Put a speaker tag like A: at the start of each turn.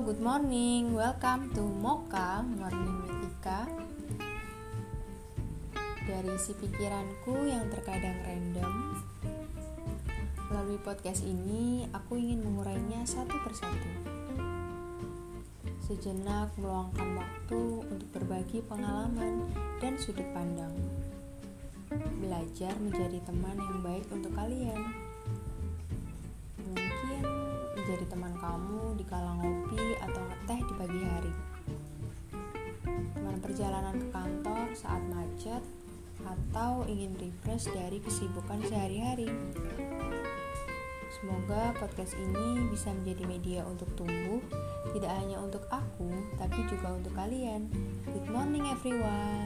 A: Good morning, welcome to Moka Morning with Ika. Dari isi pikiranku yang terkadang random Melalui podcast ini, aku ingin mengurainya satu persatu. Sejenak meluangkan waktu untuk berbagi pengalaman dan sudut pandang. Belajar menjadi teman yang baik untuk kalian menjadi teman kamu di kala ngopi atau ngeteh di pagi hari. Teman perjalanan ke kantor saat macet atau ingin refresh dari kesibukan sehari-hari. Semoga podcast ini bisa menjadi media untuk tumbuh, tidak hanya untuk aku, tapi juga untuk kalian. Good morning everyone.